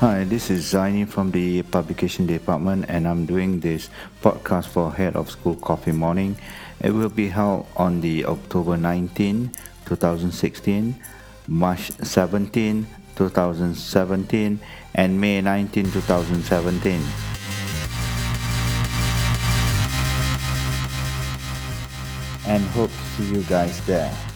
Hi, this is Zaini from the Publication Department, and I'm doing this podcast for Head of School Coffee Morning. It will be held on the October 19, 2016, March 17, 2017, and May 19, 2017. And hope to see you guys there.